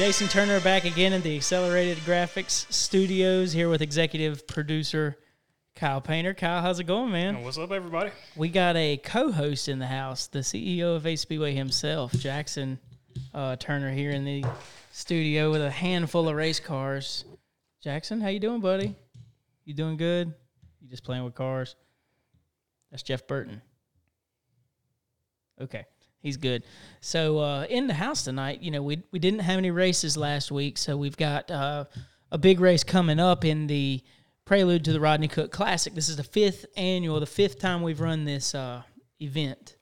Jason Turner back again in the Accelerated Graphics Studios here with executive producer Kyle Painter. Kyle, how's it going, man? What's up, everybody? We got a co-host in the house, the CEO of Ace Speedway himself, Jackson uh, Turner, here in the studio with a handful of race cars. Jackson, how you doing, buddy? You doing good? You just playing with cars? That's Jeff Burton. Okay, he's good. So uh, in the house tonight, you know, we we didn't have any races last week, so we've got uh, a big race coming up in the prelude to the Rodney Cook Classic. This is the fifth annual, the fifth time we've run this uh, event,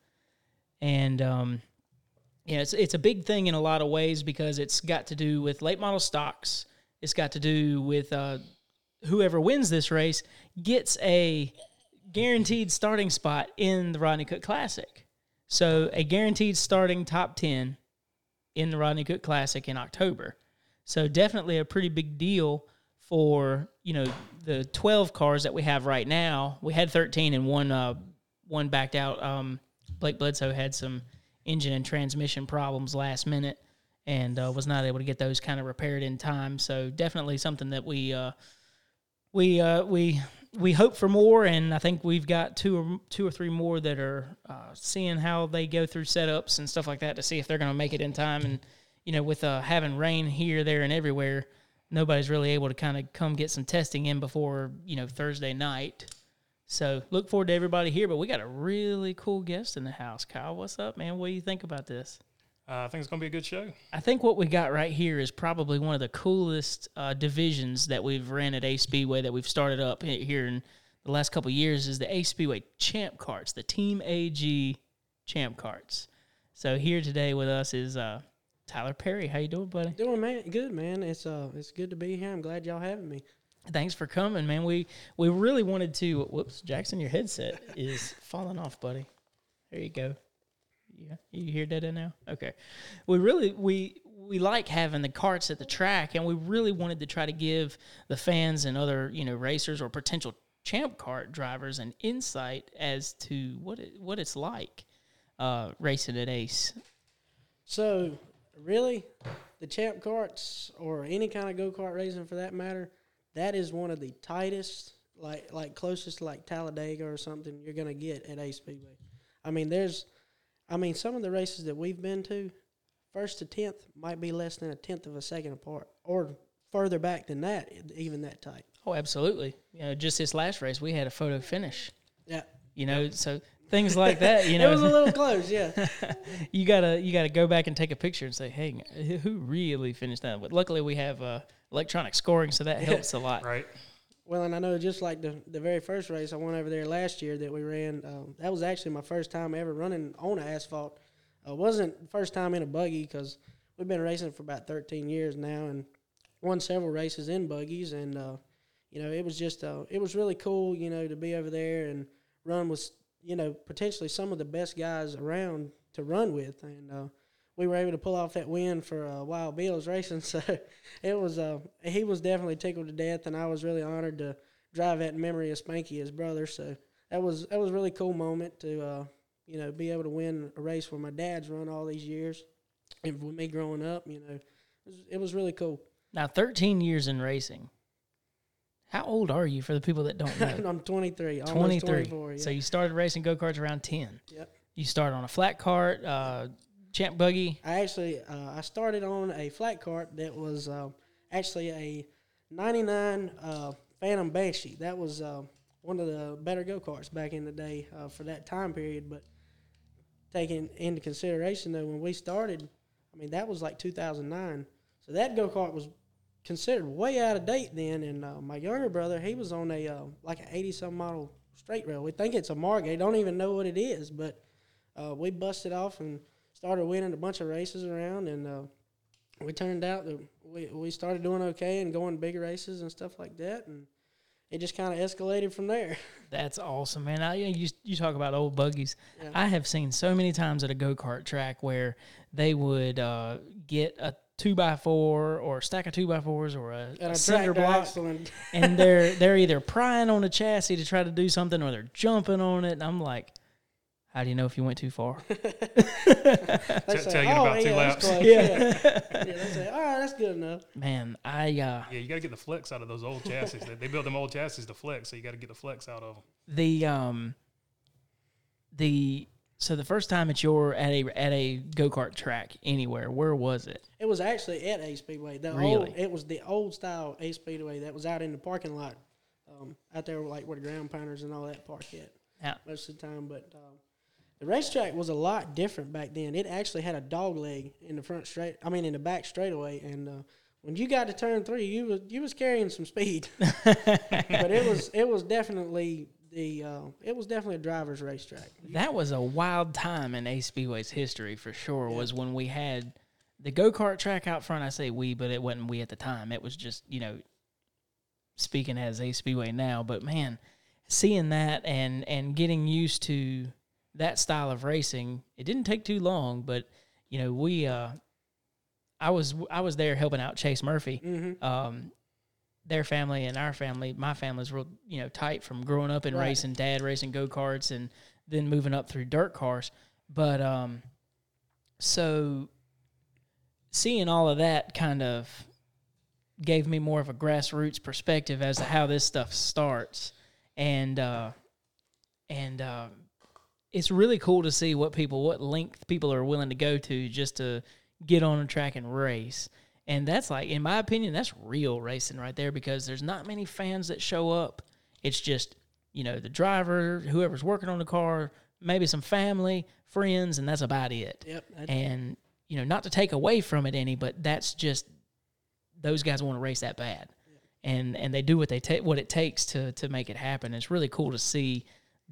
and um, yeah, it's it's a big thing in a lot of ways because it's got to do with late model stocks. It's got to do with uh, whoever wins this race gets a guaranteed starting spot in the Rodney Cook Classic. So a guaranteed starting top 10 in the Rodney Cook Classic in October. So definitely a pretty big deal for, you know, the 12 cars that we have right now. We had 13 and one uh one backed out um Blake Bledsoe had some engine and transmission problems last minute and uh, was not able to get those kind of repaired in time. So definitely something that we uh we uh we we hope for more, and I think we've got two or two or three more that are uh, seeing how they go through setups and stuff like that to see if they're going to make it in time. And you know, with uh, having rain here, there, and everywhere, nobody's really able to kind of come get some testing in before you know Thursday night. So look forward to everybody here. But we got a really cool guest in the house. Kyle, what's up, man? What do you think about this? Uh, I think it's going to be a good show. I think what we got right here is probably one of the coolest uh, divisions that we've ran at Ace Speedway that we've started up here in the last couple of years is the Ace Speedway Champ Carts, the Team AG Champ Carts. So here today with us is uh, Tyler Perry. How you doing, buddy? Doing man, good man. It's uh, it's good to be here. I'm glad y'all having me. Thanks for coming, man. We we really wanted to. Whoops, Jackson, your headset is falling off, buddy. There you go. Yeah, you hear that now? Okay. We really we we like having the carts at the track, and we really wanted to try to give the fans and other you know racers or potential champ cart drivers an insight as to what it what it's like uh, racing at Ace. So, really, the champ carts or any kind of go kart racing for that matter, that is one of the tightest, like like closest to like Talladega or something you're gonna get at Ace Speedway. I mean, there's, I mean, some of the races that we've been to, first to tenth might be less than a tenth of a second apart, or further back than that, even that tight. Oh, absolutely. You know, just this last race, we had a photo finish. Yeah, You know, so things like that. You know, it was a little close. Yeah. you gotta you gotta go back and take a picture and say, hey, who really finished that? But luckily, we have uh, electronic scoring, so that helps a lot. Right. Well, and I know just like the the very first race I went over there last year that we ran, um, that was actually my first time ever running on asphalt. Uh, wasn't first time in a buggy because we've been racing for about 13 years now and won several races in buggies. And uh, you know, it was just uh, it was really cool, you know, to be over there and run with you know potentially some of the best guys around to run with. And uh, we were able to pull off that win for uh, Wild Bill's Racing. So it was uh, he was definitely tickled to death, and I was really honored to drive that in memory of Spanky, his brother. So that was that was a really cool moment to uh, you know be able to win a race where my dad's run all these years, and with me growing up, you know, it was, it was really cool. Now, 13 years in racing. How old are you for the people that don't know? I'm 23. 23. 24. Yeah. So you started racing go karts around 10. Yep. You started on a flat cart, uh, champ buggy. I actually uh, I started on a flat cart that was uh, actually a '99 uh, Phantom Banshee. That was uh, one of the better go karts back in the day uh, for that time period. But taking into consideration though, when we started, I mean that was like 2009. So that go kart was considered way out of date then. And uh, my younger brother, he was on a uh, like an 80 some model straight rail. We think it's a Margay. Don't even know what it is, but uh, we busted off and started winning a bunch of races around, and uh, we turned out that we we started doing okay and going big races and stuff like that, and it just kind of escalated from there. That's awesome, man. I, you, you talk about old buggies. Yeah. I have seen so many times at a go kart track where they would uh, get a two by four or a stack of two by fours or a, And a a cinder block, and they're they're either prying on the chassis to try to do something or they're jumping on it. And I'm like, How do you know if you went too far? They Tell- say, tell you in oh, about two yeah, laps." that's close. Yeah. Yeah. yeah. They say, all right, that's good enough. Man, I uh, Yeah, you got to get the flex out of those old chassis. they, they built them old chassis to flex, so you got to get the flex out of them. the um the so the first time that you're at a at a go kart track anywhere, where was it? It was actually at Ace Speedway. The Really? old, it was the old style Ace Speedway that was out in the parking lot, um, out there like where the ground pounders and all that park at Now, most of the time. But um, the racetrack was a lot different back then. It actually had a dog leg in the front straight. I mean, in the back straightaway. And uh, when you got to turn three, you was you was carrying some speed. but it was it was definitely the uh, it was definitely a driver's racetrack. that was a wild time in Ace Speedway's history for sure. Was when we had the go kart track out front. I say we, but it wasn't we at the time. It was just you know speaking as Ace Speedway now. But man, seeing that and and getting used to that style of racing, it didn't take too long. But you know we. uh I was I was there helping out Chase Murphy. Mm-hmm. um, their family and our family, my family's real, you know, tight from growing up and Right. racing, dad racing go karts, and then moving up through dirt cars. But um, so seeing all of that kind of gave me more of a grassroots perspective as to how this stuff starts, and uh, and uh, it's really cool to see what people, what length people are willing to go to just to get on a track and race. And that's like, in my opinion, that's real racing right there because there's not many fans that show up. It's just, you know, the driver, whoever's working on the car, maybe some family, friends, and that's about it. Yep. And, you know, not to take away from it any, but that's just those guys want to race that bad. And and they do what they take what it takes to to make it happen. It's really cool to see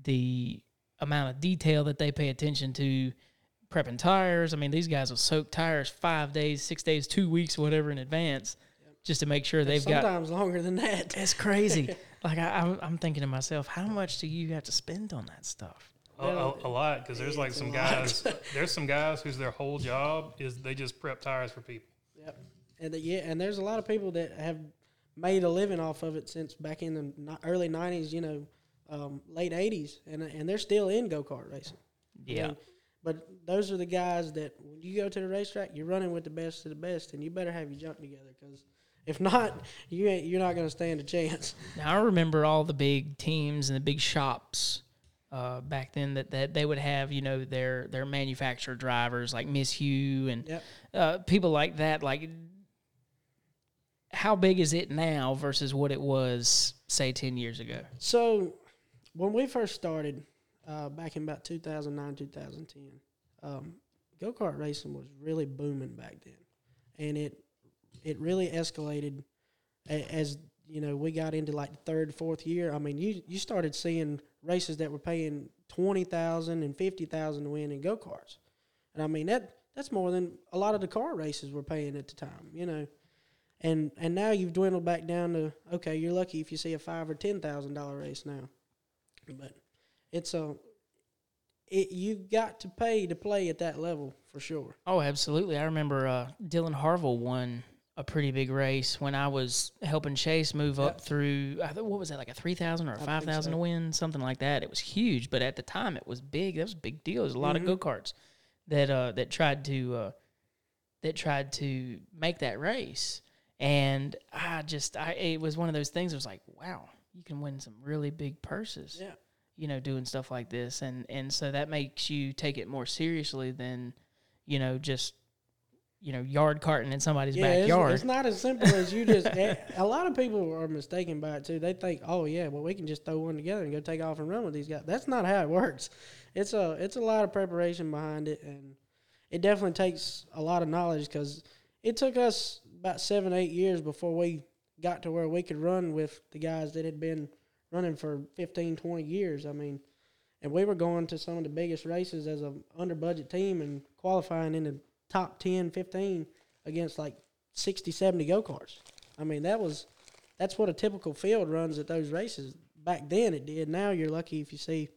the amount of detail that they pay attention to prepping tires. I mean, these guys will soak tires five days, six days, two weeks, whatever in advance, just to make sure they've got. sometimes longer than that. It's crazy. like I, I'm, I'm thinking to myself, how much do you have to spend on that stuff? A, a, a lot, because there's like some guys. there's some guys whose their whole job is they just prep tires for people. Yep. And the, yeah, and there's a lot of people that have made a living off of it since back in the early '90s, you know, um, late '80s, and and they're still in go kart racing. I Yeah. mean, but those are the guys that when you go to the racetrack, you're running with the best of the best, and you better have your junk together because if not, you ain't you're not going to stand a chance. Now I remember all the big teams and the big shops uh, back then that, that they would have, you know, their their manufacturer drivers like Miss Hugh and Yep. uh, people like that. Like, how big is it now versus what it was, say, ten years ago? So when we first started uh, back in about 2009, 2010, um, go kart racing was really booming back then, and it it really escalated as you know we got into like the third, fourth year. I mean, you you started seeing races that were paying twenty thousand and fifty thousand to win in go karts, and I mean that that's more than a lot of the car races were paying at the time. You know. And and now you've dwindled back down to okay, you're lucky if you see a five or ten thousand dollar race now, but it's a it you've got to pay to play at that level for sure. Oh, absolutely. I remember uh, Dylan Harville won a pretty big race when I was helping Chase move up through. I thought, what was that, like a three thousand or a five thousand so. to win, something like that. It was huge, but at the time it was big. That was a big deal. There's a lot Mhm. of go karts that uh, that tried to uh, that tried to make that race, and I just I it was one of those things. It was like, wow, you can win some really big purses Yeah. you know, doing stuff like this, and and so that makes you take it more seriously than, you know, just, you know, yard carting in somebody's Yeah, backyard. it's not as simple as you just. a lot of people are mistaken by it too. They think, oh yeah, well we can just throw one together and go take off and run with these guys. That's not how it works. It's a it's a lot of preparation behind it, and it definitely takes a lot of knowledge because it took us about seven eight years before we got to where we could run with the guys that had been running for 15, 20 years. I mean, and we were going to some of the biggest races as a under budget team and qualifying in the top 10, 15 against like 60, 70 go karts. I mean, that was that's what a typical field runs at those races. Back then it did. Now you're lucky if you see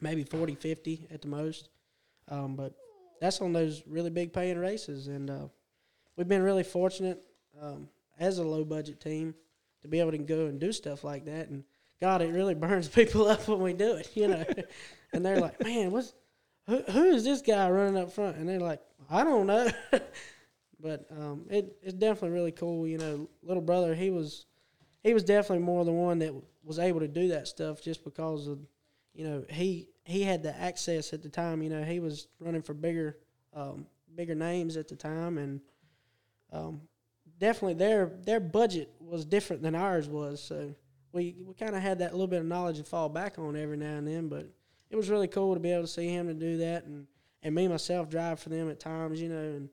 maybe 40, 50 at the most. Um, but that's on those really big paying races. And uh, we've been really fortunate um, as a low budget team to be able to go and do stuff like that. And God, it really burns people up when we do it, you know. and they're like, man, what's who who is this guy running up front? And they're like, I don't know. but um, it it's definitely really cool. You know, little brother, he was he was definitely more the one that was able to do that stuff just because of you know he he had the access at the time. You know, he was running for bigger um, bigger names at the time, and um, definitely their their budget was different than ours was. So we we kind of had that little bit of knowledge to fall back on every now and then. But it was really cool to be able to see him to do that, and and me myself drive for them at times. You know, and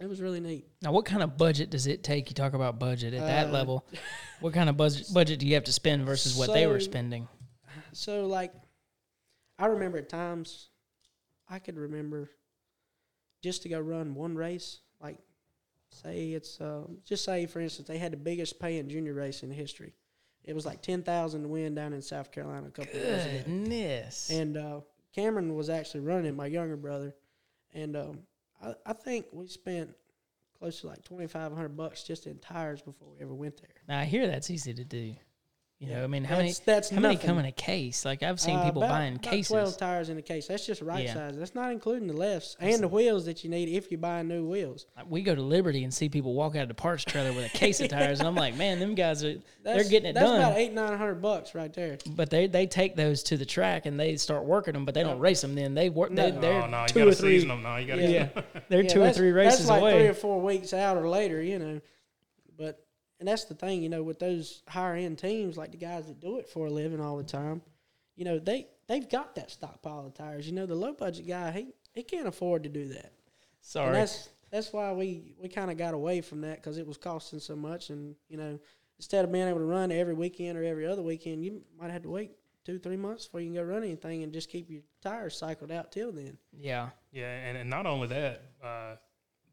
it was really neat. Now, what kind of budget does it take? You talk about budget at that Uh, level. What kind of budget budget do you have to spend versus what they were spending? So like, I remember at times, I could remember just to go run one race. Say it's uh, just say for instance they had the biggest paying junior race in history. It was like ten thousand to win down in South Carolina a couple of years ago. Goodness. And uh, Cameron was actually running my younger brother, and um, I, I think we spent close to like twenty five hundred bucks just in tires before we ever went there. now I hear that's easy to do. You know, Yeah. I mean, how That's- many that's how many come in a case? Like I've seen Uh, people about- buying about cases. Twelve tires in a case. That's just right Yeah. size. That's not including the lefts and the wheels that you need if you're buying new wheels. We go to Liberty and see people walk out of the parts trailer with a case of tires, and I'm like, man, them guys are That's, they're getting it that's done. about eight nine hundred bucks right there. But they they take those to the track and they start working them, but they don't race them. Then they work. No. they're oh no, you two got or to three. season them now. You got to Yeah. They're Yeah, two or three races That's like away. three or four weeks out or later, you know. But and that's the thing, you know, with those higher end teams like the guys that do it for a living all the time, you know, they they've got that stockpile of tires. You know, the low budget guy, he he can't afford to do that. And Sorry. that's that's why we we kind of got away from that because it was costing so much, and you know, instead of being able to run every weekend or every other weekend, you might have to wait two three months before you can go run anything and just keep your tires cycled out till then. Yeah. Yeah, and, and not only that, uh,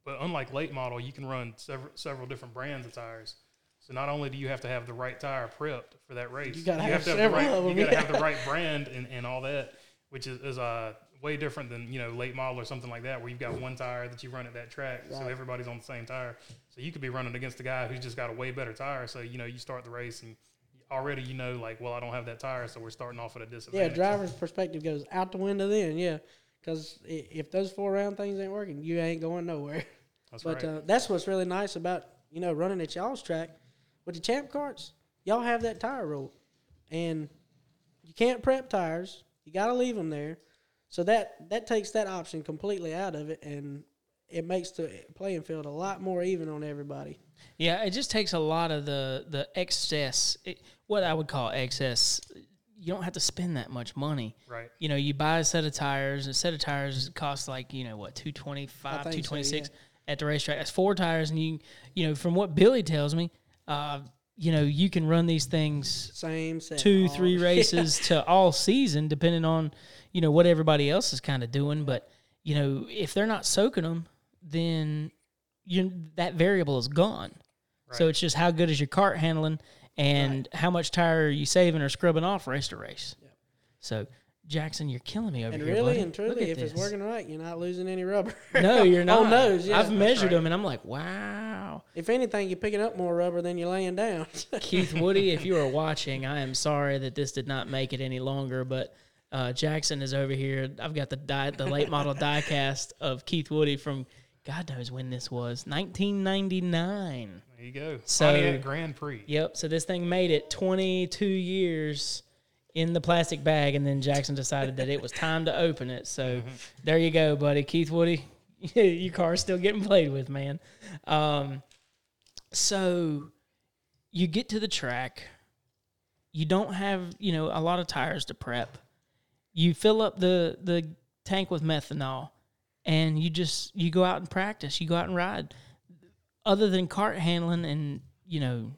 but unlike late model, you can run several several different brands of tires. So not only do you have to have the right tire prepped for that race, You gotta have to have the several right of you got to yeah. have the right brand and, and all that, which is, is uh way different than you know late model or something like that, where you've got one tire that you run at that track, so everybody's on the same tire. So you could be running against a guy who's just got a way better tire. So you know you start the race and already you know like, well, I don't have that tire, so we're starting off at a disadvantage. Yeah, driver's perspective goes out the window then. Yeah, because if those four round things ain't working, you ain't going nowhere. That's But right. uh, that's what's really nice about you know running at y'all's track with the champ carts. Y'all have that tire rule, and you can't prep tires. You got to leave them there. So that that takes that option completely out of it, and it makes the playing field a lot more even on everybody. Yeah, it just takes a lot of the the excess, it, what I would call excess. You don't have to spend that much money. right. You know, you buy a set of tires. A set of tires costs like you know what two twenty I five, think two so, yeah. at the racetrack. That's four tires, and you you know from what Billy tells me, uh, you know you can run these things Same set. two, all- three races to all season, depending on you know what everybody else is kind of doing. But you know, if they're not soaking them, then you that variable is gone. So it's just how good is your cart handling and how much tire are you saving or scrubbing off race to race. Yep. So Jackson, you're killing me over And here, really buddy. and Look truly, at if it's working right, you're not losing any rubber. no, you're not. On those, yeah. I've measured right. them, and I'm like, wow. If anything, you're picking up more rubber than you're laying down. Keith Woody, if you are watching, I am sorry that this did not make it any longer, but uh, Jackson is over here. I've got the die, the late model diecast of Keith Woody from God knows when this was, 1999. There you go. So- Pontiac Grand Prix. Yep. So this thing made it 22 years in the plastic bag, and then Jackson decided that it was time to open it. So there you go, buddy. Keith Woody, your car's still getting played with, man. Um, so you get to the track. You don't have, you know, a lot of tires to prep. You fill up the the tank with methanol, and you just you go out and practice. You go out and ride. Other than cart handling and you know,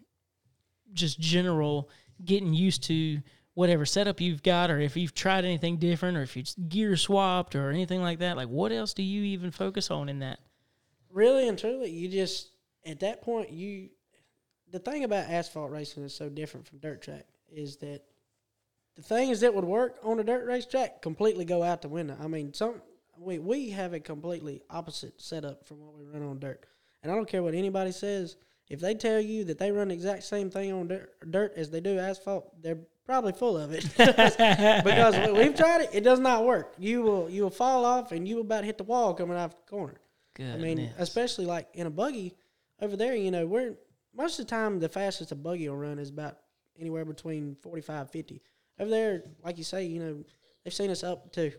just general getting used to whatever setup you've got, or if you've tried anything different, or if you gear swapped or anything like that. Like, what else do you even focus on in that? really and truly, you just at that point you. The thing about asphalt racing is so different from dirt track is that the things that would work on a dirt race track completely go out the window. I mean, some we we have a completely opposite setup from what we run on dirt, and I don't care what anybody says. If they tell you that they run the exact same thing on dirt, dirt as they do asphalt, they're probably full of it because we- we've tried it. It does not work. You will you will fall off and you will about hit the wall coming off the corner. Good. I mean, especially like in a buggy over there, you know, we're most of the time the fastest a buggy will run is about anywhere between 45, 50. Over there, like you say, you know, they've seen us up to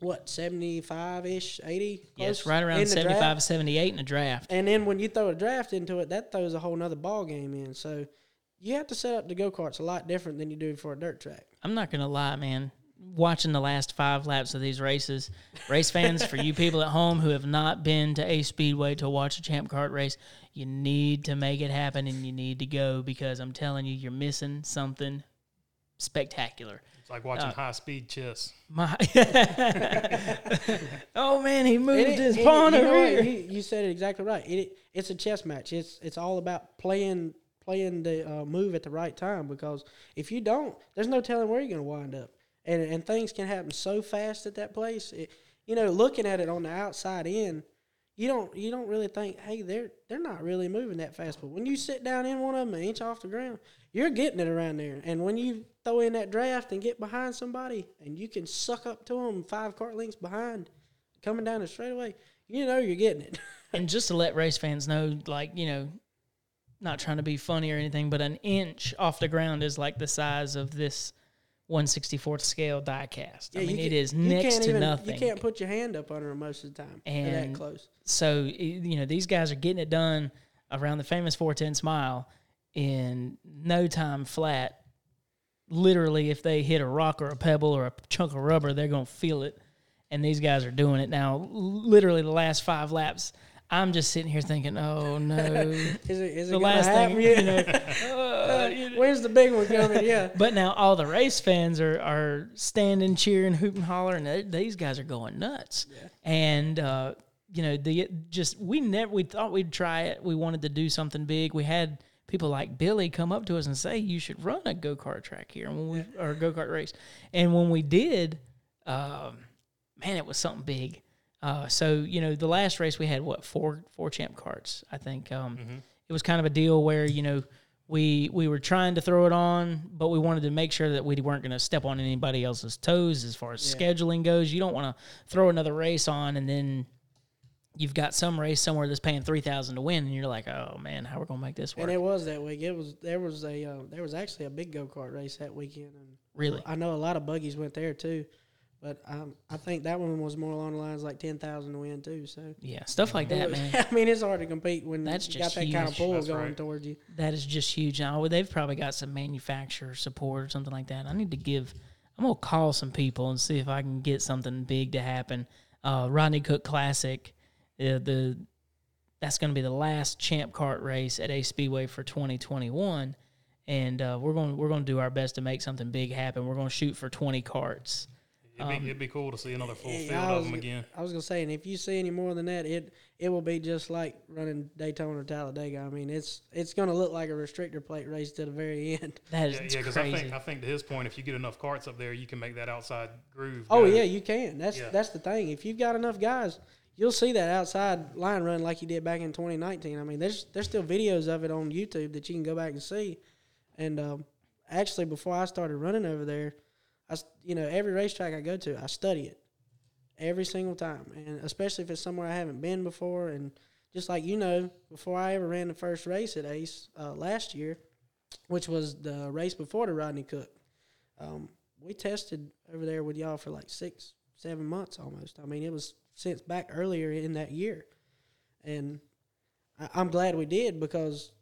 what, 75 ish, 80? yes, right around the 75, draft. 78 in a draft. And then when you throw a draft into it, that throws a whole nother ball game in. So you have to set up the go karts a lot different than you do for a dirt track. I'm not gonna lie, man. Watching the last five laps of these races, race fans, for you people at home who have not been to Ace Speedway to watch a Champ Kart race, you need to make it happen and you need to go because I'm telling you, you're missing something spectacular. It's like watching Uh, high speed chess. My, oh man, he moved It- his it- pawn you over here. You, you said it exactly right. It, it's a chess match. It's it's all about playing playing the uh, move at the right time because if you don't, there's no telling where you're going to wind up, and and things can happen so fast at that place. It, you know, looking at it on the outside in, you don't you don't really think, hey, they're they're not really moving that fast. But when you sit down in one of them an inch off the ground, you're getting it around there. And when you throw in that draft and get behind somebody, and you can suck up to them five cart lengths behind, coming down the straightaway, you know you're getting it. And just to let race fans know, like, you know, not trying to be funny or anything, but an inch off the ground is like the size of this 164th scale die cast. I mean, can- it is next to even- nothing. You can't put your hand up under them most of the time. They're that close. So, you know, these guys are getting it done around the famous 410 smile in no time flat. Literally, if they hit a rock or a pebble or a chunk of rubber, they're going to feel it. And these guys are doing it now. Literally, the last five laps, I'm just sitting here thinking, oh no. Is it? Is it the last happen? thing, you know. uh, you. Where's the big one coming? Yeah. But now all the race fans are, are standing, cheering, hooting, hollering. They- These guys are going nuts. And uh, you know, the just we never we thought we'd try it. We wanted to do something big. We had people like Billy come up to us and say, "You should run a go kart track here," and when we or a go kart race. And when we did, um, man, it was something big. Uh, so you know, the last race we had what four four champ carts, I think. Um, It was kind of a deal where you know we we were trying to throw it on, but we wanted to make sure that we weren't going to step on anybody else's toes as far as scheduling goes. You don't want to throw another race on and then you've got some race somewhere that's paying three thousand to win, and you're like, oh man, how we're going to make this work? And it was that week. It was there was a uh, there was actually a big go kart race that weekend, and really? I know a lot of buggies went there too. But um, I think that one was more along the lines like ten thousand to win too. So Yeah, stuff like that, man. I mean, it's hard to compete when That's you got just that kind of pull That's going right. towards you. That is just huge. Now they've probably got some manufacturer support or something like that. I need to give. I'm gonna call some people and see if I can get something big to happen. Uh, Rodney Cook Classic, uh, the that's gonna be the last Champ cart race at Ace Speedway for 2021, and uh, we're going to we're going to do our best to make something big happen. We're going to shoot for 20 carts. It'd be, it'd be cool to see another full field I of them again. I was gonna say, and if you see any more than that, it it will be just like running Daytona or Talladega. I mean, it's it's gonna look like a restrictor plate race to the very end. That is Yeah, it's yeah, I crazy. think I think to his point, if you get enough carts up there, you can make that outside groove. Oh go. yeah, you can. That's Yeah. that's the thing. If you've got enough guys, you'll see that outside line run like you did back in 2019. I mean, there's there's still videos of it on YouTube that you can go back and see. And um, actually, before I started running over there, I you know every racetrack I go to, I study it every single time, and especially if it's somewhere I haven't been before. And just like you know, before I ever ran the first race at Ace uh, last year, which was the race before the Rodney Cook, um, we tested over there with y'all for like six, seven months almost. I mean, it was since back earlier in that year, and I, I'm glad we did because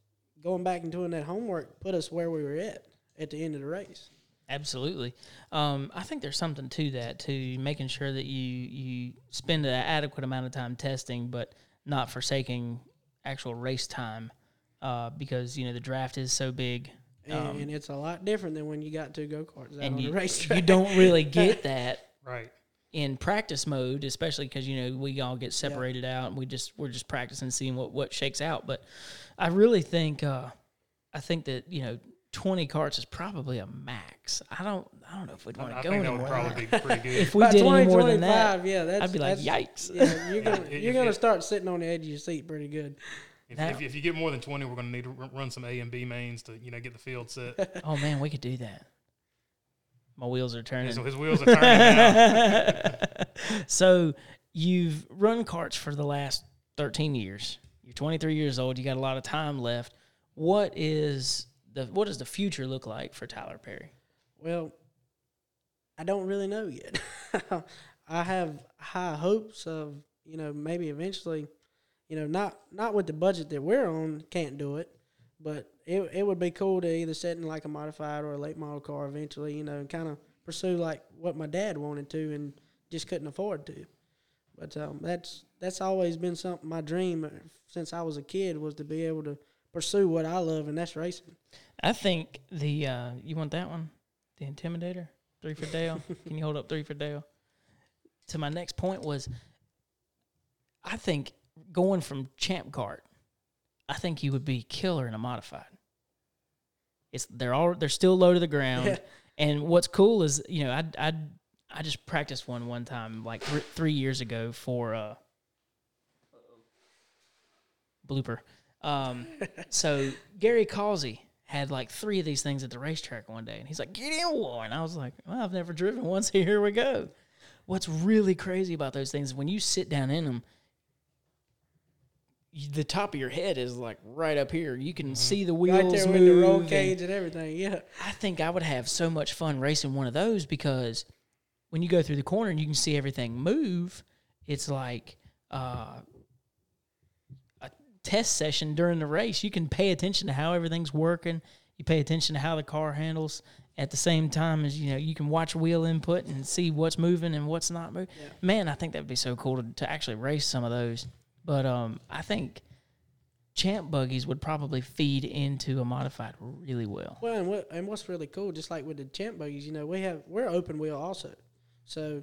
going back and doing that homework put us where we were at at the end of the race. Absolutely. Um, I think there's something to that too, making sure that you you spend an adequate amount of time testing, but not forsaking actual race time, uh, because you know the draft is so big, And, and it's a lot different than when you got two go karts out and on you the racetrack. you don't really get that Right. in practice mode, especially because you know we all get separated out and we just we're just practicing seeing what what shakes out. But I really think uh, I think that you know. 20 carts is probably a max. I don't I don't know if we'd want to go think that would probably be pretty good. If we By did any more than 2025, that, yeah, that's, I'd be like, that's- yikes. Yeah, you're gonna you're gonna start sitting on the edge of your seat pretty good. if, That- if, if you get more than twenty, we're going to need to run some A and B mains to you know get the field set. Oh man, we could do that. My wheels are turning. So his wheels are turning so you've run carts for the last 13 years. You're 23 years old. You got a lot of time left. What is the what does the future look like for Tyler Perry? Well, I don't really know yet. I have high hopes of you know maybe eventually, you know not not with the budget that we're on can't do it, but it it would be cool to either sit in like a modified or a late model car eventually, you know, and kind of pursue like what my dad wanted to and just couldn't afford to. But um, that's that's always been something my dream uh, since I was a kid was to be able to pursue what I love and that's racing. I think the uh, you want that one, the Intimidator, three for Dale. Can you hold up three for Dale? To my next point was, I think going from Champ Cart, I think you would be killer in a modified. It's they're all they're still low to the ground, Yeah. and what's cool is you know I I I just practiced one one time like th- three years ago for uh blooper. Um, so Gary Causey had like three of these things at the racetrack one day, and he's like, "Get in one." I was like, "Well, I've never driven one, so here we go." What's really crazy about those things is when you sit down in them, you, the top of your head is like right up here. You can see the wheels right there with the roll move and- cage and everything. Yeah. I think I would have so much fun racing one of those because when you go through the corner and you can see everything move, it's like uh, test session during the race. You can pay attention to how everything's working. You pay attention to how the car handles. At the same time as you know, you can watch wheel input and see what's moving and what's not moving. Yeah. Man, I think that'd be so cool to, to actually race some of those. But um, I think champ buggies would probably feed into a modified really well. Well, and what and what's really cool, just like with the champ buggies, you know, we have we're open wheel also, so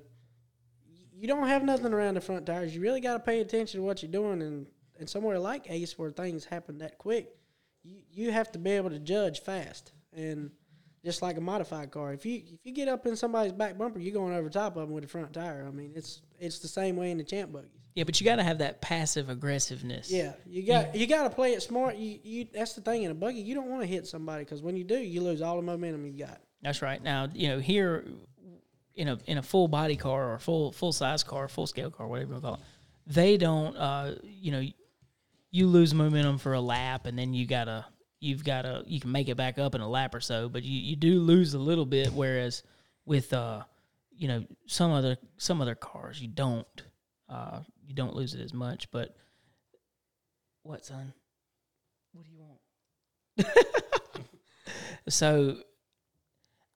you don't have nothing around the front tires. You really got to pay attention to what you're doing, and and somewhere like Ace, where things happen that quick, you you have to be able to judge fast, and just like a modified car, if you if you get up in somebody's back bumper, you're going over top of them with the front tire. I mean, it's it's the same way in the champ buggies. Yeah, but you got to have that passive aggressiveness. Yeah, you got you got to play it smart. You you that's the thing in a buggy. You don't want to hit somebody because when you do, you lose all the momentum you got. that's right. Now you know here in a in a full body car or full full size car, full scale car, whatever you call it, they don't. Uh, you know, you lose momentum for a lap, and then you gotta you've gotta you can make it back up in a lap or so, but you you do lose a little bit. Whereas with uh, you know some other some other cars, you don't uh you don't lose it as much. But what son? What do you want? so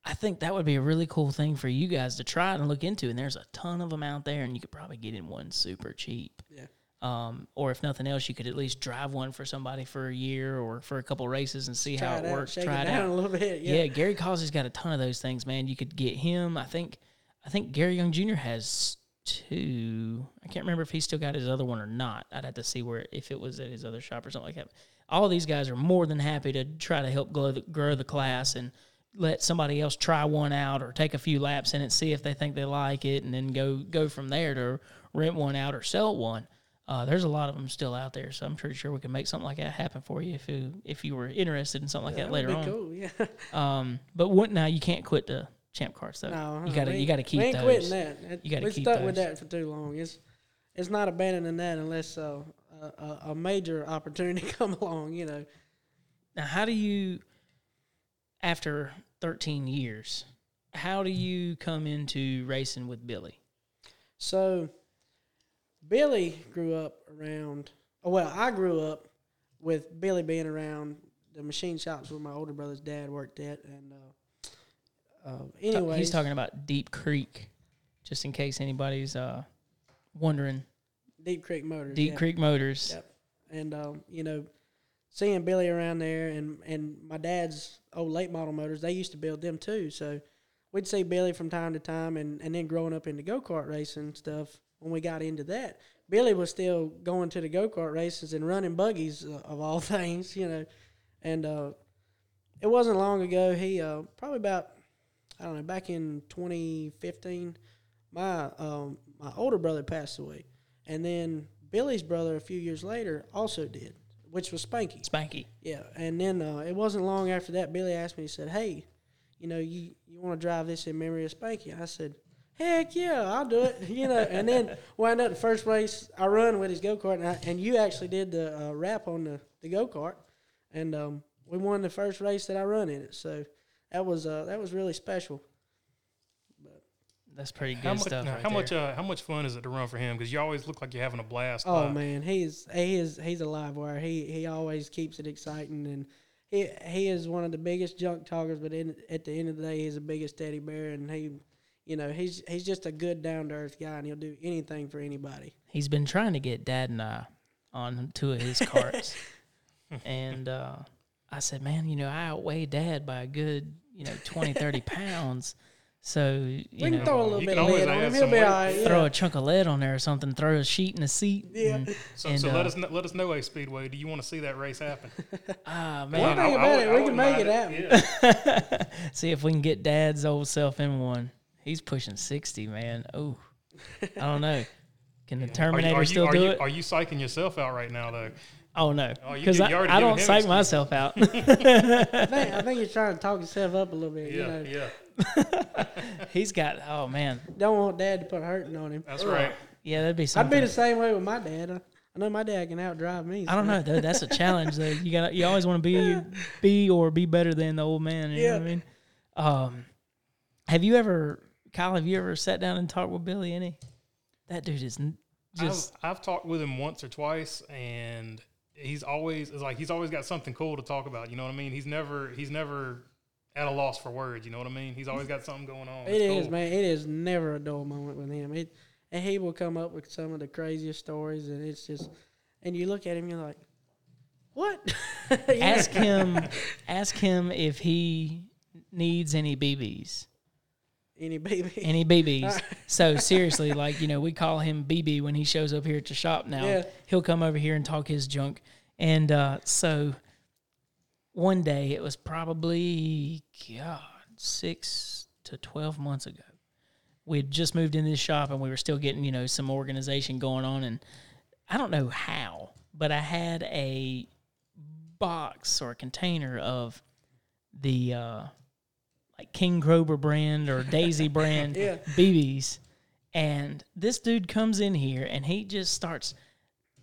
I think that would be a really cool thing for you guys to try and look into. And there's a ton of them out there, and you could probably get in one super cheap. Yeah. Um, or if nothing else, you could at least drive one for somebody for a year or for a couple races and see how Try it, out, works. Try it it out. a little bit. Yeah. Yeah, Gary Causey's got a ton of those things, man. You could get him. I think, I think Gary Young Jr. has two. I can't remember if he still got his other one or not. I'd have to see where if it was at his other shop or something like that. All these guys are more than happy to try to help grow the, grow the class and let somebody else try one out or take a few laps in it, see if they think they like it, and then go go from there to rent one out or sell one. Uh, there's a lot of them still out there, so I'm pretty sure we can make something like that happen for you if you if you were interested in something like that, would later on. Cool. Yeah. Um, but what now? You can't quit the champ carts though. No, you uh, got to we you got to keep we ain't those. quitting that. That- You gotta we keep stuck with that for too long. It's it's not abandoning that unless uh, a, a, a major opportunity come along. You know. Now, how do you, after 13 years, how do you come into racing with Billy? So, Billy grew up around. Oh, well, I grew up with Billy being around the machine shops where my older brother's dad worked at, and uh, uh, anyway, He's talking about Deep Creek, just in case anybody's uh, wondering. Deep Creek Motors. Deep yeah. Creek Motors. Yep. And um, you know, seeing Billy around there, and and my dad's old late model motors, they used to build them too. So we'd see Billy from time to time, and and then growing up into go kart racing stuff. When we got into that, Billy was still going to the go kart races and running buggies uh, of all things, you know. And uh, it wasn't long ago. He uh, probably about I don't know back in 2015, my um, my older brother passed away, and then Billy's brother a few years later also did, which was Spanky. Spanky. Yeah, and then uh, it wasn't long after that Billy asked me. He said, "Hey, you know, you you want to drive this in memory of Spanky? I said, heck yeah, I'll do it. You know, and then wound up the first race I run with his go kart, and, I, and you actually did the uh, wrap on the, the go kart, and um, we won the first race that I run in it. So that was uh, that was really special. That's pretty good How much? stuff. now, right how there. much? Uh, how much fun is it to run for him? Because you always look like you're having a blast. Oh uh, man, he's he is he's a live wire. He he always keeps it exciting, and he he is one of the biggest junk talkers. But in, at the end of the day, he's the biggest teddy bear, and he, you know, he's he's just a good down to earth guy, and he'll do anything for anybody. He's been trying to get Dad and I on two of his carts, and uh, I said, "Man, you know, I outweigh Dad by a good, you know, 20, 30 pounds. So you We know, can throw a little bit of lead on add him. He'll be weight. all right. Yeah. throw a chunk of lead on there or something. Throw a sheet in the seat. Yeah. and- So, And, so uh, let us kn- let us know, Ace Speedway. Do you want to see that race happen? ah One man, thing about it, we can make it happen. see if we can get Dad's old self in one. He's pushing sixty, man. Oh, I don't know. Can the Are you, Terminator are you, still are do you, it? Are you psyching yourself out right now, though? oh no, Oh, because did- you I, I don't psych excuse. myself out. I think I think you're trying to talk yourself up a little bit. Yeah, you know, yeah, He's got. Oh man, don't want Dad to put hurting on him. that's right. yeah, that'd be Something. I'd be the same way with my dad. I, I know my dad can outdrive me. I don't know though. That's a challenge though. You got you always want to be be or be better than the old man. You know what I mean? Um, have you ever, Kyle? Have you ever sat down and talked with Billy? Any? That dude is just I've, I've talked with him once or twice, and he's always it's like he's always got something cool to talk about. You know what I mean? He's never he's never at a loss for words. You know what I mean? He's always got something going on. It It's is, cool. man. It is never a dull moment with him. It, and he will come up with some of the craziest stories, and it's just, and you look at him, you're like, what? You ask him. ask him if he needs any BBs. Any baby. Any BBs. so seriously, like you know, we call him BB when he shows up here at the shop. Now Yeah. he'll come over here and talk his junk. And uh, so one day it was probably God six to twelve months ago. We had just moved in this shop and we were still getting you know some organization going on, and I don't know how, but I had a box or a container of the uh, like King Grober brand or Daisy brand Yeah. BBs. And this dude comes in here and he just starts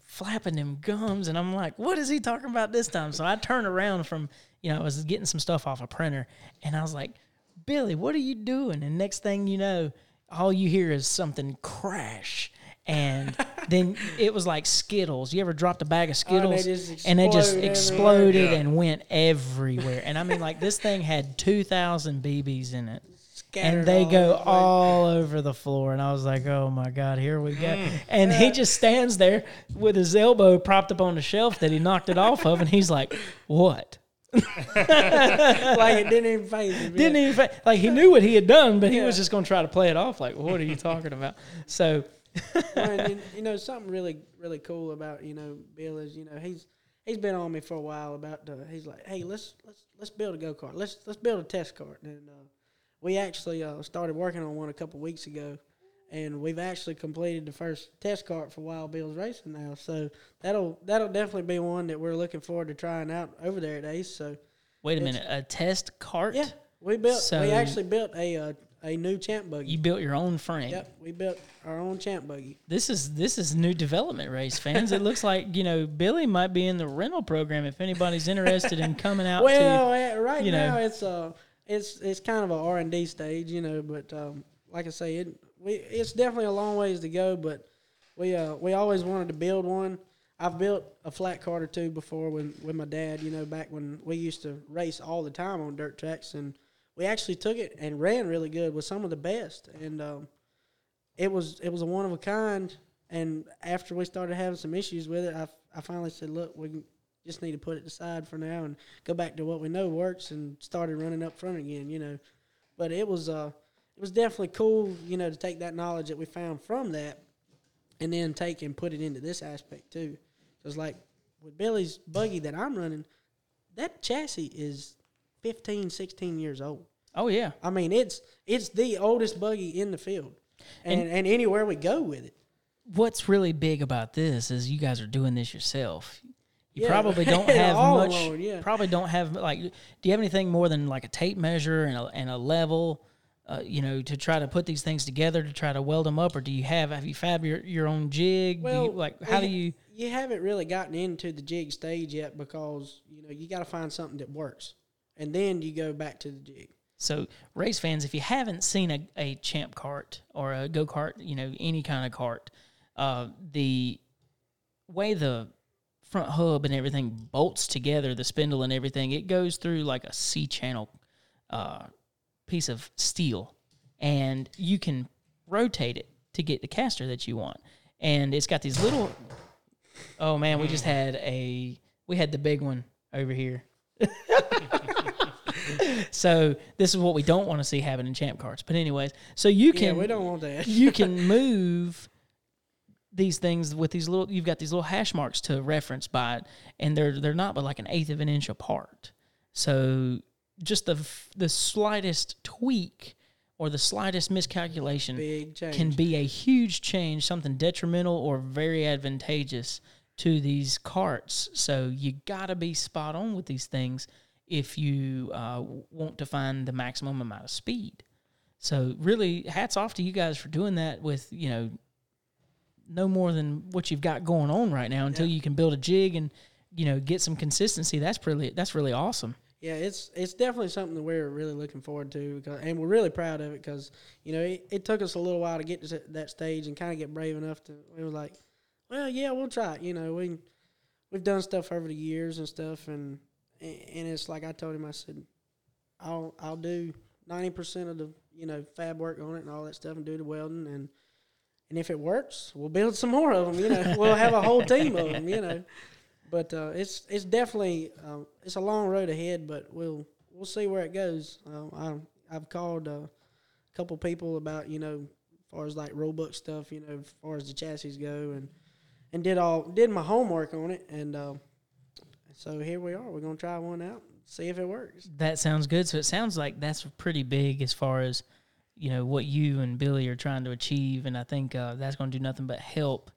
flapping them gums. And I'm like, what is he talking about this time? So I turn around from, you know, I was getting some stuff off a printer and I was like, Billy, what are you doing? And next thing you know, all you hear is something crash. And then it was like Skittles. You ever dropped a bag of Skittles just and it just explode everywhere. exploded Yeah. and went everywhere. And I mean, like this thing had 2,000 BBs in it Scattered and they all go over the all over the floor and i was like oh my god here we go Mm. and he just stands there with his elbow propped up on the shelf that he knocked it off of and he's like what like it didn't even phase him. didn't even fa- like he knew what he had done but he was just going to try to play it off like what are you talking about so and, you, you know something really really cool about you know Bill is you know he's he's been on me for a while about the he's like hey let's let's let's build a go kart let's let's build a test kart and uh, we actually uh, started working on one a couple weeks ago and we've actually completed the first test kart for Wild Bill's Racing now. So that'll that'll definitely be one that we're looking forward to trying out over there at Ace. So wait a minute a test cart? Yeah we built So- we actually built a uh, a new champ buggy you built your own frame yep we built our own champ buggy this is this is new development race fans it looks like you know billy might be in the rental program if anybody's interested in coming out to Well, eh, right you know. now it's uh it's it's kind of a R and D stage, you know. But um, like I say, it we it's definitely a long ways to go. But we uh we always wanted to build one. I've built a flat cart or two before when with my dad, you know, back when we used to race all the time on dirt tracks, and we actually took it and ran really good with some of the best. And um, it was it was a one of a kind. And after we started having some issues with it, I, I finally said, look, we just need to put it aside for now and go back to what we know works and started running up front again, you know. But it was uh it was definitely cool, you know, to take that knowledge that we found from that and then take and put it into this aspect too. Because like with Billy's buggy that I'm running, that chassis is 15, 16 years old. Oh yeah I mean, it's it's the oldest buggy in the field. And and, anywhere we go with it. what's really big about this is you guys are doing this yourself. You Yeah, probably don't have much. alone, yeah. Probably don't have like. Do you have anything more than like a tape measure and a, and a level? Uh, you know, to try to put these things together to try to weld them up, or do you have have you fab your, your own jig? Do you- Well, like how we- do you? You haven't really gotten into the jig stage yet because you know you got to find something that works, and then you go back to the jig. So, race fans, if you haven't seen a, a champ kart or a go kart, you know, any kind of cart, uh, the way the front hub and everything bolts together, the spindle and everything, it goes through like a C channel uh, piece of steel, and you can rotate it to get the caster that you want. And it's got these little. Oh man, we just had a we had the big one over here. so this is what we don't want to see happen in champ karts. But anyways, so you can Yeah, we don't want that. you can move these things with these little you've got these little hash marks to reference by it and they're they're not but like an eighth of an inch apart so just the f- the slightest tweak or the slightest miscalculation can be a huge change something detrimental or very advantageous to these carts so you got to be spot on with these things if you uh, want to find the maximum amount of speed so really, hats off to you guys for doing that with you know no more than what you've got going on right now until you can build a jig and you know get some consistency. That's really that's really awesome. Yeah, it's it's definitely something that we're really looking forward to, because, and we're really proud of it because you know it, it took us a little while to get to that stage and kind of get brave enough to. We were like, well, yeah, we'll try it. You know, we we've done stuff over the years and stuff, and and it's like I told him, I said, I'll I'll do ninety percent of the you know fab work on it and all that stuff, and do the welding, and and if it works, we'll build some more of them. You know, we'll have a whole team of them. You know but uh, it's it's definitely um, it's a long road ahead, but we'll we'll see where it goes. Um, I, I've called uh, a couple people about you know, as far as like rule book stuff, you know, as far as the chassis go, and and did all did my homework on it, and uh, so here we are. We're gonna try one out, see if it works. That sounds good. So it sounds like that's pretty big as far as you know what you and Billy are trying to achieve, and I think uh, that's going to do nothing but help.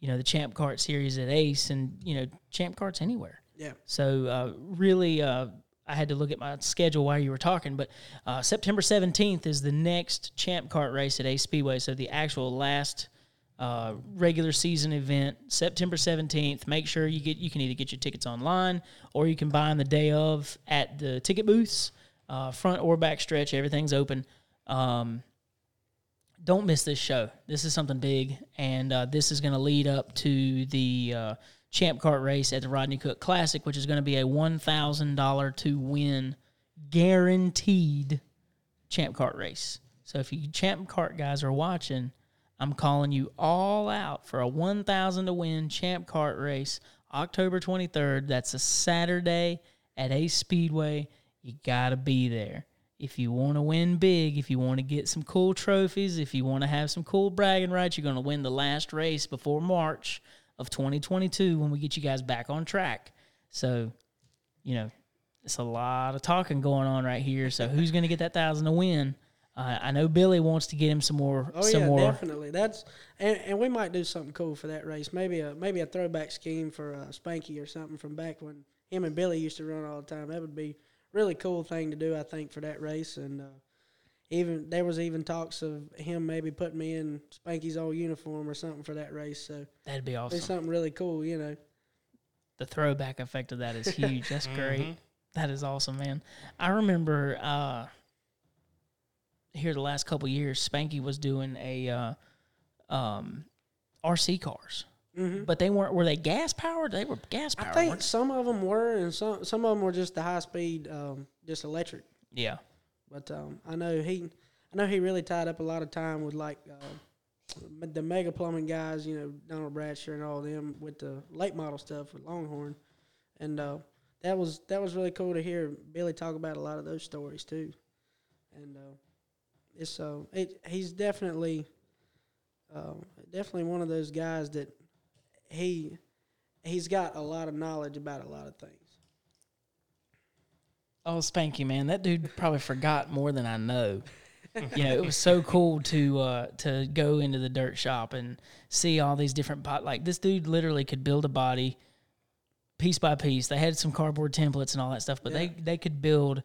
You know the Champ Kart series at Ace, and you know Champ Karts anywhere. Yeah. So uh, really, uh, I had to look at my schedule while you were talking, but uh, September seventeenth is the next Champ Kart race at Ace Speedway. So the actual last uh, regular season event, September seventeenth. Make sure you get you can either get your tickets online or you can buy them the day of at the ticket booths, uh, front or back stretch. Everything's open. Um, don't miss this show. This is something big, and uh, this is going to lead up to the uh, Champ Kart race at the Rodney Cook Classic, which is going to be a one thousand dollar to win guaranteed Champ Kart race. So if you Champ Kart guys are watching, I'm calling you all out for a one thousand to win Champ kart race, October 23rd. That's a Saturday at Ace Speedway. You gotta be there if you want to win big, if you want to get some cool trophies, if you want to have some cool bragging rights, you're going to win the last race before March of 2022 when we get you guys back on track. So, you know, it's a lot of talking going on right here. So, who's going to get that thousand to win? Uh, I know Billy wants to get him some more. Oh some yeah, more. definitely. That's and, and we might do something cool for that race. Maybe a maybe a throwback scheme for uh, Spanky or something from back when him and Billy used to run all the time. That would be really cool thing to do, I think, for that race. And uh, even there was even talks of him maybe putting me in Spanky's old uniform or something for that race. So That'd be it's awesome. something really cool, you know. the throwback effect of that is huge. That's great. Mhm. That is awesome, man. I remember uh, here the last couple years, Spanky was doing a uh, um, RC cars, hmm but they weren't. Were they gas powered? They were gas powered. I think some of them were, and some some of them were just the high speed, um, just electric. Yeah, But um, I know he, I know he really tied up a lot of time with like uh, the mega plumbing guys. You know, Donald Bradshaw and all them with the late model stuff with Longhorn, and uh, that was that was really cool to hear Billy talk about a lot of those stories too. And uh, it's uh, it, he's definitely, uh, definitely one of those guys that he he's got a lot of knowledge about a lot of things. Oh, Spanky, man, that dude probably forgot more than I know. you know, it was so cool to uh, to go into the dirt shop and see all these different pot. Like this dude literally could build a body piece by piece. They had some cardboard templates and all that stuff, but they they could build.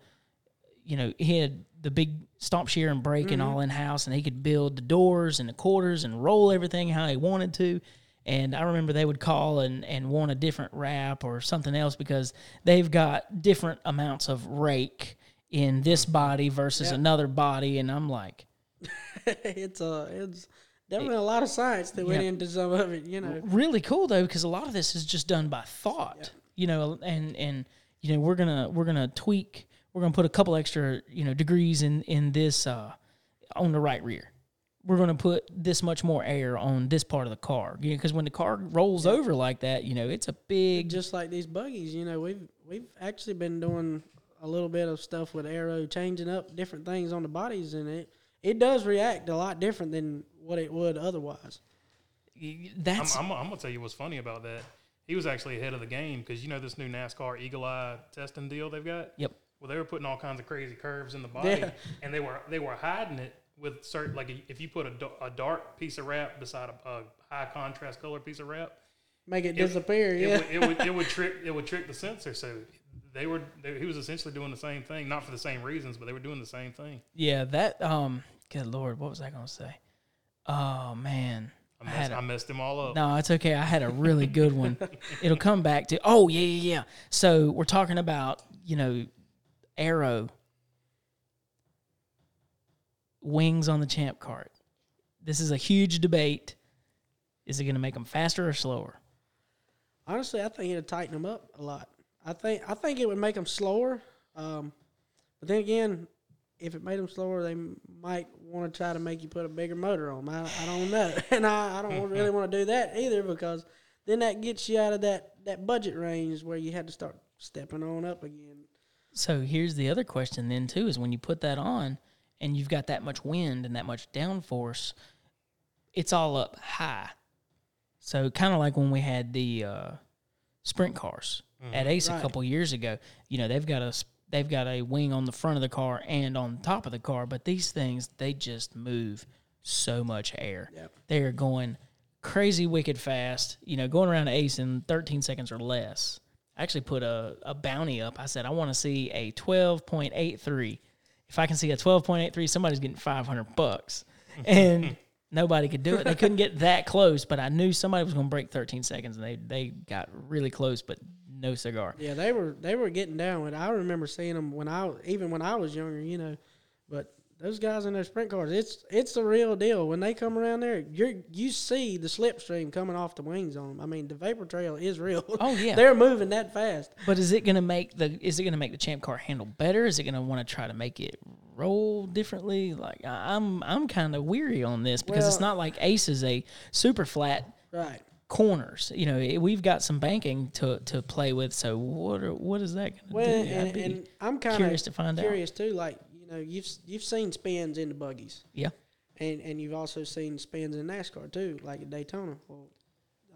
You know, he had the big stomp shear and brake and mm-hmm. all in house, and he could build the doors and the quarters and roll everything how he wanted to. And I remember they would call and, and want a different wrap or something else because they've got different amounts of rake in this mm-hmm. body versus Yeah. another body. And I'm like, it's a it's definitely a lot of science that went into some of it. You know, really cool though because a lot of this is just done by thought you know and and you know we're gonna we're gonna tweak we're gonna put a couple extra you know degrees in in this uh on the right rear we're gonna put this much more air on this part of the car because when the car rolls over like that you know it's a big just like these buggies. You know, we've we've actually been doing a little bit of stuff with aero, changing up different things on the bodies, and it it does react a lot different than what it would otherwise. I'm, that's I'm, I'm gonna tell you what's funny about that. He was actually ahead of the game because you know this new NASCAR Eagle Eye testing deal they've got. yep Well, they were putting all kinds of crazy curves in the body, Yeah. and they were they were hiding it with certain like if you put a, a dark piece of wrap beside a, a high contrast color piece of wrap, Make it It- disappear. it, yeah, would, it would it would trick it would trick the sensor. So they were they, he was essentially doing the same thing, not for the same reasons, but they were doing the same thing. yeah that um good lord what was i gonna say oh man I I messed, had I a- messed them all up. No, it's okay. I had a really good one. It'll come back to. Oh yeah, yeah, yeah. So we're talking about you know, aero wings on the champ kart. This is a huge debate. Is it going to make them faster or slower? honestly, I think it'd tighten them up a lot. I think I think it would make them slower. Um, but then again, if it made them slower, they might want to try to make you put a bigger motor on. I, I don't know, and I, I don't really want to do that either because then that gets you out of that that budget range where you had to start stepping on up again. So here's the other question then too: is when you put that on and you've got that much wind and that much downforce, it's all up high. So kind of like when we had the uh, sprint cars at Ace a couple years ago. You know they've got a they've got a wing on the front of the car and on top of the car, but these things they just move so much air. Yep. They are going crazy wicked fast. You know, going around Ace in 13 seconds or less. I actually put a, a bounty up. I said I want to see a 12.83. If I can see a 12.83, somebody's getting 500 bucks. And nobody could do it. They couldn't get that close, but I knew somebody was going to break 13 seconds, and they they got really close, but no cigar. Yeah, they were they were getting down it. I remember seeing them when I even when I was younger, you know. But those guys in their sprint cars, it's it's the real deal. When they come around there, you you see the slipstream coming off the wings on them. I mean, the vapor trail is real. Oh, yeah. they're moving that fast. But is it going to make the is it going to make the champ car handle better? Is it going to want to try to make it roll differently? Like I'm I'm kind of weary on this because it's not like Ace is a super flat Right. corners. You know, we've got some banking to to play with. So what are, what is that going to Well, do? and, and I'm kind of curious to find out. curious too. Like know, you've you've seen spins in the buggies, yeah, and and you've also seen spins in NASCAR too, like at Daytona. Well,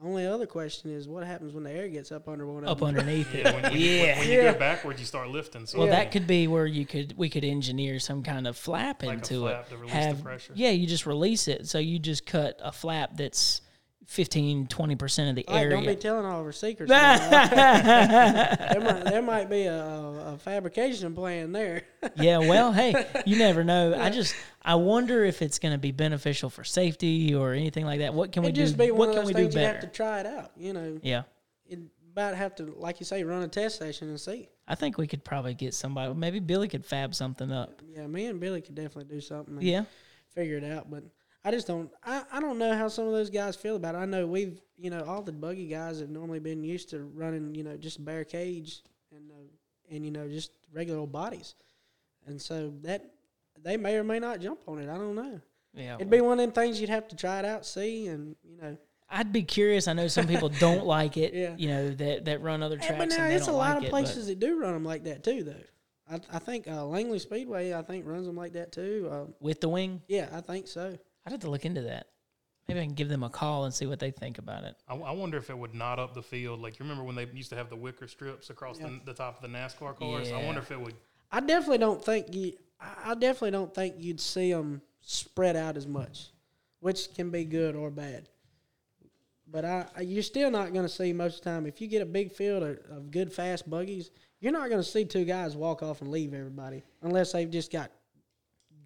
the only other question is what happens when the air gets up under one of up them. underneath it. Yeah, when, when, you, when, when you Yeah. go backwards, you start lifting. So Well, Yeah. that could be where you could we could engineer some kind of flap Like a into flap it. to release the Have pressure. yeah, you just release it. So you just cut a flap that's 15 20 percent of the All right, don't be telling all of our secrets. there, might, there might be a, a fabrication plan there. yeah, well, hey, you never know. I just I wonder if it's going to be beneficial for safety or anything like that. What can we It'd do? just be one what of can those we do better? you have to try it out. You know, yeah. it about have to, like you say, run a test session and see. I think we could probably get somebody. Maybe Billy could fab something up. Yeah, me and Billy could definitely do something. And Yeah. figure it out. But I just don't. I, I don't know how some of those guys feel about it. I know we've you know all the buggy guys have normally been used to running you know just bare cage and uh, and you know just regular old bodies, and so that they may or may not jump on it. I don't know. Yeah. It'd be one of them things you'd have to try it out, see, and you know. I'd be curious. I know some people don't like it. Yeah. You know that that run other tracks. but now it's a lot like of it, places that do run them like that too, though. I, I think uh, Langley Speedway, I think runs them like that too. Uh, with the wing. yeah, I think so. I'd have to look into that. Maybe I can give them a call and see what they think about it. I, I wonder if it would knot up the field. Like you remember when they used to have the wicker strips across Yeah. the, the top of the NASCAR cars. I wonder if it would. I definitely don't think you. I I definitely don't think you'd see them spread out as much, which can be good or bad. but I, I you're still not going to see most of the time if you get a big field of, of good fast buggies. You're not going to see two guys walk off and leave everybody unless they've just got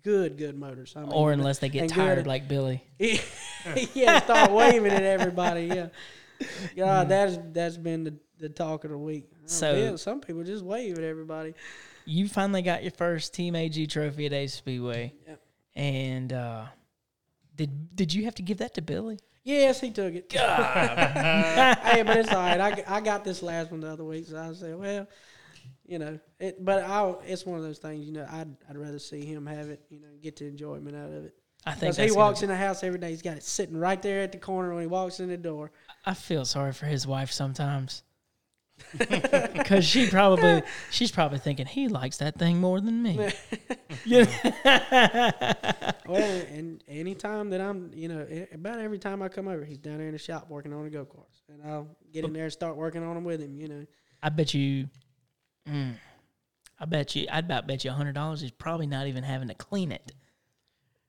good good motors. I mean, or unless they get tired good- like Billy. yeah, start waving at everybody. Yeah, God, that's that's been the, the talk of the week. So- feel- some people just wave at everybody. You finally got your first Team AG trophy at Ace Speedway, Yep. and uh, did did you have to give that to Billy? Yes, he took it. hey, but it's all right. I, I got this last one the other week, so I said, well, you know, it. But I, it's one of those things. You know, I'd I'd rather see him have it. You know, get the enjoyment out of it. I think he walks in the house every day. He's got it sitting right there at the corner when he walks in the door. I feel sorry for his wife sometimes. Because she probably she's probably thinking he likes that thing more than me. Well, and anytime that I'm, you know, about every time I come over, he's down there in the shop working on the go karts, and I'll get in there and start working on them with him. You know, I bet you, mm, I bet you, I'd about bet you a hundred dollars he's probably not even having to clean it.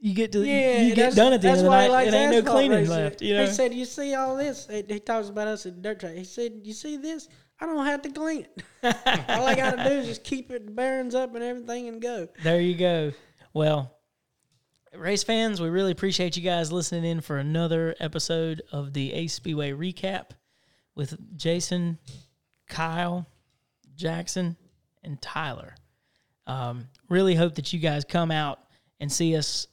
You get to yeah, you get done at the end of the night, it ain't no cleaning racing. left. You know, He said, "You see all this?" He, he talks about us in dirt track. He said, "You see this? I don't have to clean it. all I got to do is just keep it the bearings up and everything and go." There you go. Well, race fans, we really appreciate you guys listening in for another episode of the Ace Speedway recap with Jason, Kyle, Jackson, and Tyler. Um, really hope that you guys come out and see us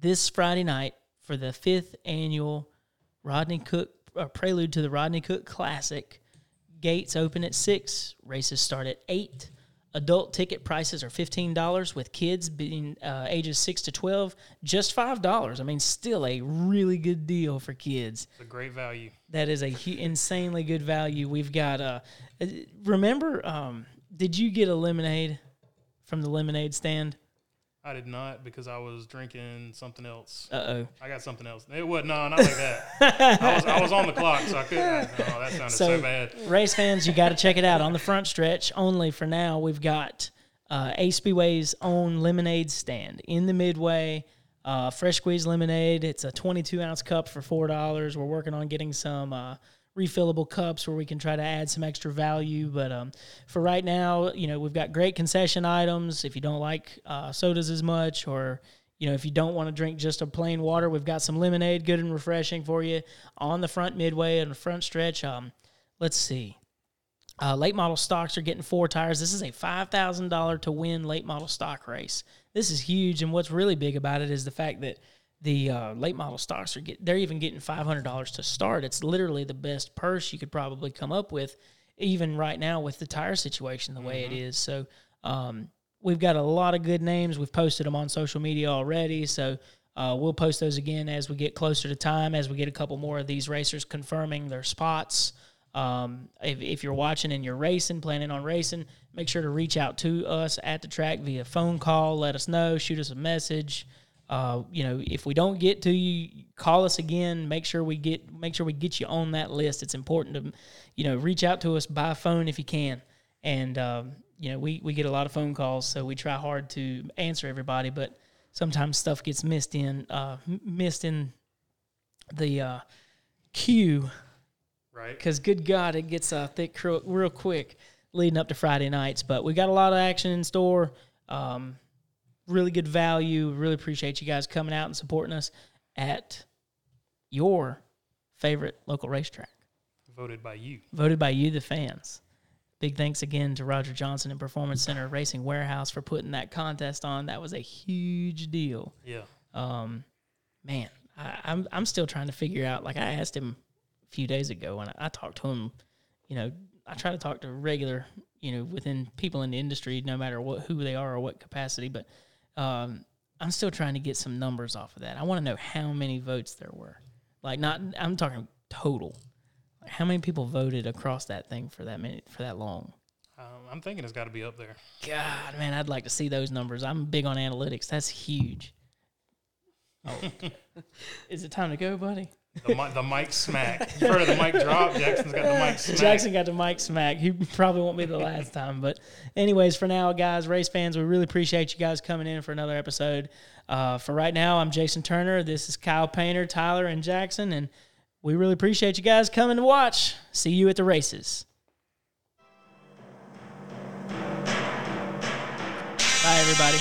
this Friday night for the fifth annual Rodney Cook uh, prelude to the Rodney Cook Classic. Gates open at six. Races start at eight. Adult ticket prices are fifteen dollars, with kids being uh, ages six to twelve, just five dollars. I mean, still a really good deal for kids. It's a great value. That is a hu- insanely good value. We've got. Uh, uh, remember, um, did you get a lemonade from the lemonade stand? I did not because I was drinking something else. Uh oh. I got something else. It was no, not like that. I was I was on the clock, so I couldn't. I, oh, that sounded so, So- bad. race fans, you got to check it out on the front stretch. Only for now, we've got uh, Ace Speedway's own lemonade stand in the midway. Uh, fresh squeezed lemonade. It's a 22 ounce cup for four dollars. We're working on getting some uh, refillable cups where we can try to add some extra value. But um, for right now, you know, we've got great concession items. If you don't like uh, sodas as much, or you know, if you don't want to drink just a plain water, we've got some lemonade, good and refreshing for you on the front midway and the front stretch. Um, let's see. Uh, late model stocks are getting four tires. This is a five thousand dollar to win late model stock race. This is huge, and what's really big about it is the fact that the uh, late model stocks are get they're even getting five hundred dollars to start. It's literally the best purse you could probably come up with, even right now with the tire situation the way it is. So um, we've got a lot of good names. We've posted them on social media already. So uh, we'll post those again as we get closer to time, as we get a couple more of these racers confirming their spots. Um, if, if you're watching and you're racing, planning on racing, make sure to reach out to us at the track via phone call. Let us know, shoot us a message. Uh, you know, if we don't get to you, call us again. Make sure we get make sure we get you on that list. It's important to, you know, reach out to us by phone if you can. And um, you know, we we get a lot of phone calls, so we try hard to answer everybody, but sometimes stuff gets missed in uh, missed in the uh, queue Right. because good God, it gets uh, thick real quick leading up to Friday nights. But we got a lot of action in store. Um, really good value. Really appreciate you guys coming out and supporting us at your favorite local racetrack, Voted by you. voted by you, the fans. Big thanks again to Roger Johnson and Performance Center Racing Warehouse for putting that contest on. That was a huge deal. Yeah. Um, man, I, I'm I'm still trying to figure out. Like I asked him a few days ago, and I, I talked to him. You know, I try to talk to regular, you know, within people in the industry, no matter what who they are or what capacity. But um, I'm still trying to get some numbers off of that. I want to know how many votes there were. Like not, I'm talking total. Like how many people voted across that thing for that minute for that long? Um, I'm thinking it's got to be up there. God, man, I'd like to see those numbers. I'm big on analytics. That's huge. Oh, is it time to go, buddy? The, mi- the mic smack. You've heard of the mic drop? Jackson's got the mic smack. Jackson got the mic smack. He probably won't be the last time. But, anyways, for now, guys, race fans, we really appreciate you guys coming in for another episode. Uh, for right now, I'm Jason Turner. This is Kyle Painter, Tyler, and Jackson. And we really appreciate you guys coming to watch. See you at the races. Bye, everybody.